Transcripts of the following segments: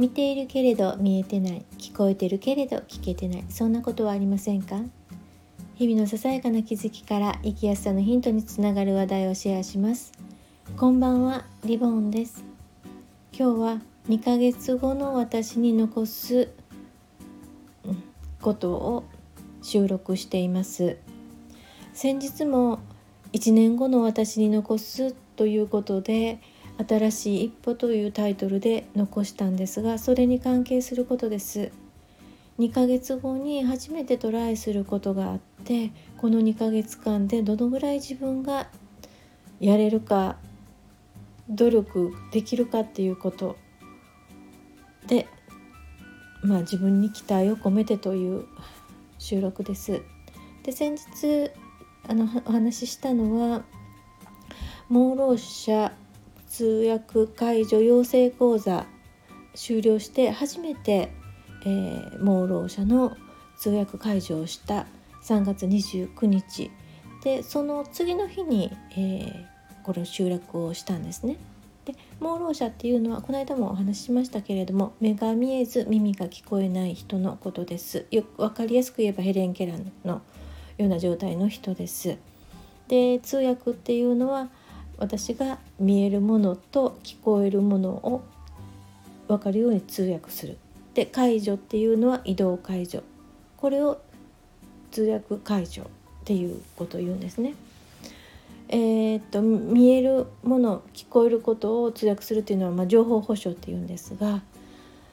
見ているけれど見えてない聞こえてるけれど聞けてないそんなことはありませんか？日々のささやかな気づきから生きやすさのヒントにつながる話題をシェアします。こんばんはリボンです。今日は2ヶ月後の私に残すことを収録しています。先日も1年後の私に残すということで新しい一歩というタイトルで残したんですがそれに関係することです2ヶ月後に初めてトライすることがあってこの2ヶ月間でどのぐらい自分がやれるか努力できるかっていうことでまあ自分に期待を込めてという収録です。で先日あのお話ししたのは盲ろう者通訳解除養成講座終了して初めて、えー、盲ろう者の通訳解除をした3月29日でその次の日に、えー、これ集落をしたんですね。で盲ろう者っていうのはこの間もお話ししましたけれども目が見えず耳が聞こえない人のことです。よく分かりやすく言えばヘレン・ケランのような状態の人です。で通訳っていうのは私が見えるものと聞こえるものを分かるように通訳する。で解除っていうのは移動解除これを通訳解除っていうことを言うんですね。えー、っと見えるもの聞こえることを通訳するっていうのは、まあ、情報保障っていうんですが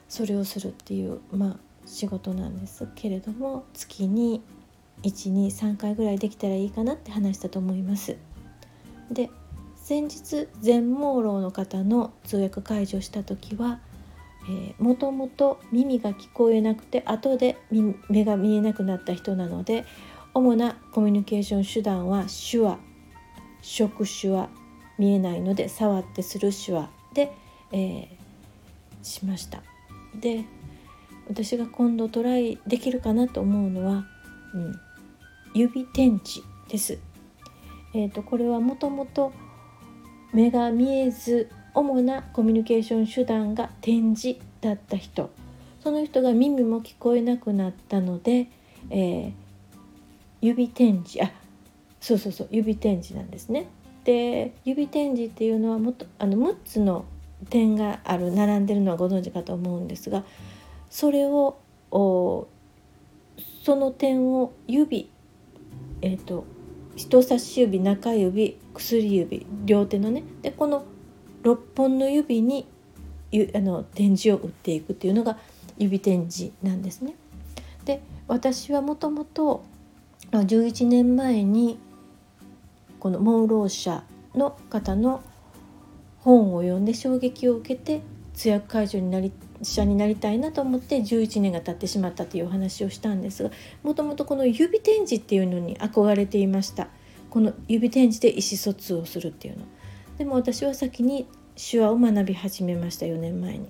それをするっていう、まあ、仕事なんですけれども月に123回ぐらいできたらいいかなって話したと思います。で先日全盲ろうの方の通訳解除した時はもともと耳が聞こえなくて後で目が見えなくなった人なので主なコミュニケーション手段は手話触手話見えないので触ってする手話で、えー、しましたで私が今度トライできるかなと思うのは、うん、指点字です。えーとこれはもともと目が見えず主なコミュニケーション手段が点字だった人その人が耳も聞こえなくなったので、えー、指点字あそうそうそう指点字なんですね。で指点字っていうのはもっとあの6つの点がある並んでるのはご存知かと思うんですがそれをその点を指えっ、ー、と人差し指中指薬指両手のねでこの6本の指にあの点字を打っていくっていうのが指点字なんですね。で私はもともと11年前にこの盲ろう者の方の本を読んで衝撃を受けて通訳解除になり者になりたいなと思って11年が経ってしまったというお話をしたんですがもともとこの指点字っていうのに憧れていました。この指点字で意思疎通をするっていうの。でも私は先に手話を学び始めました4年前に。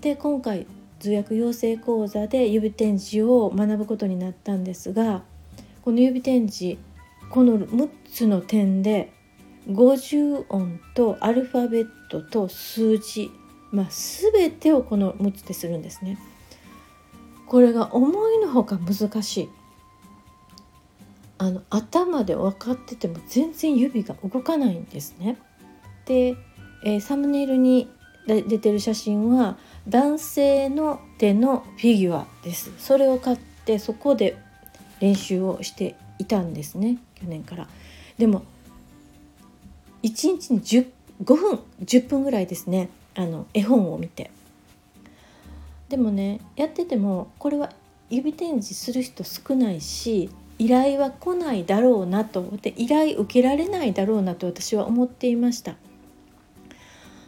で今回通訳養成講座で指点字を学ぶことになったんですがこの指点字この6つの点で50音とアルファベットと数字まあ、全てをこの6つでするんですね。これが思いのほか難しい。あの頭で分かってても全然指が動かないんですね。で、えー、サムネイルに出てる写真は男性の手のフィギュアです。それを買ってそこで練習をしていたんですね去年から。でも1日に5分10分ぐらいですねあの絵本を見て。でもねやっててもこれは指展示する人少ないし依頼は来ないだろうなと思って依頼受けられないだろうなと私は思っていました。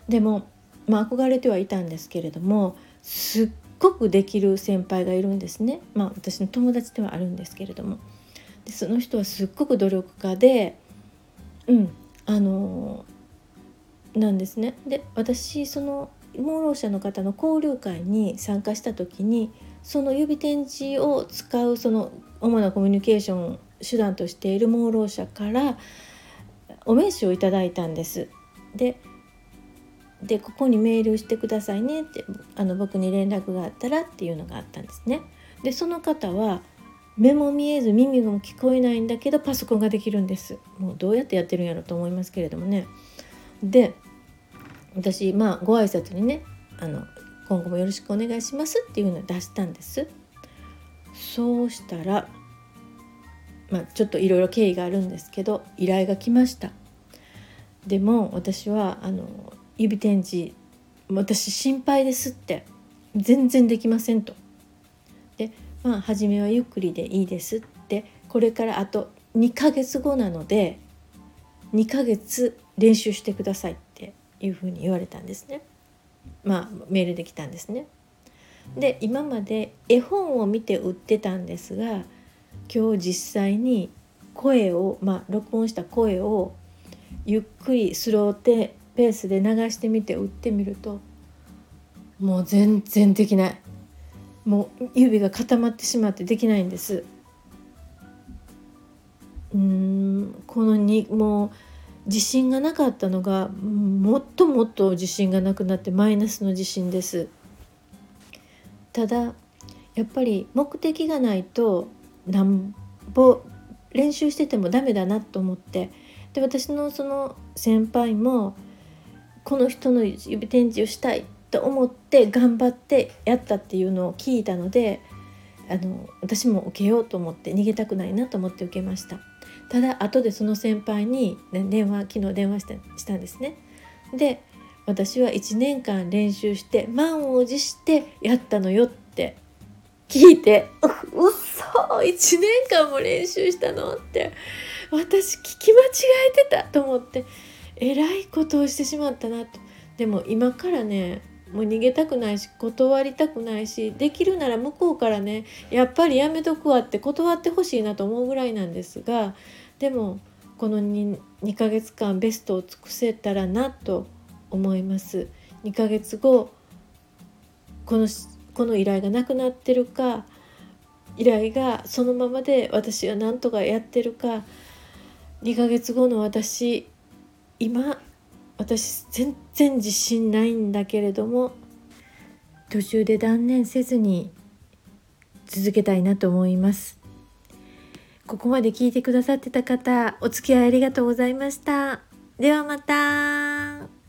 でも、まあ、憧れてはいたんですけれどもすっごくできる先輩がいるんですね。まあ私の友達ではあるんですけれども。でその人はすっごく努力家でうんあのなんですね。で私その盲ろう者の方の交流会に参加した時にその指点字を使うその主なコミュニケーション手段としている盲ろう者からお名刺をいただいたんです。ででここにメールしてくださいねってあの僕に連絡があったらっていうのがあったんですね。でその方は目も見えず耳も聞こえないんだけどパソコンができるんですもうどうやってやってるんやろと思いますけれどもねで私まあご挨拶にねあの今後もよろしくお願いしますっていうのを出したんです。そうしたらまあちょっといろいろ経緯があるんですけど依頼が来ました。でも私はあの指展示私心配ですって全然できませんと。でまあ初めはゆっくりでいいですってこれからあと2ヶ月後なので2ヶ月練習してください。いうふうに言われたんですね。まあメールできたんですね。で今まで絵本を見て売ってたんですが今日実際に声をまあ録音した声をゆっくりスローテペースで流してみて売ってみるともう全然できないもう指が固まってしまってできないんですうんこのにもう自信がなかったのがもっともっと自信がなくなってマイナスの自信です。ただやっぱり目的がないとなんぼ練習しててもダメだなと思ってで私のその先輩もこの人の指展示をしたいと思って頑張ってやったっていうのを聞いたのであの私も受けようと思って逃げたくないなと思って受けましたただ後でその先輩に、電話昨日電話したしたんですねで私は1年間練習して満を持してやったのよって聞いて「うっそ1年間も練習したの?」って私聞き間違えてたと思ってえらいことをしてしまったなとでも今からねもう逃げたくないし断りたくないしできるなら向こうからねやっぱりやめとくわって断ってほしいなと思うぐらいなんですがでもこの 2, 2ヶ月間ベストを尽くせたらなと思います。2ヶ月後このこの依頼がなくなってるか依頼がそのままで私は何とかやってるか2ヶ月後の私今私全然自信ないんだけれども途中で断念せずに続けたいなと思います。ここまで聞いてくださってた方お付き合いありがとうございました。ではまた。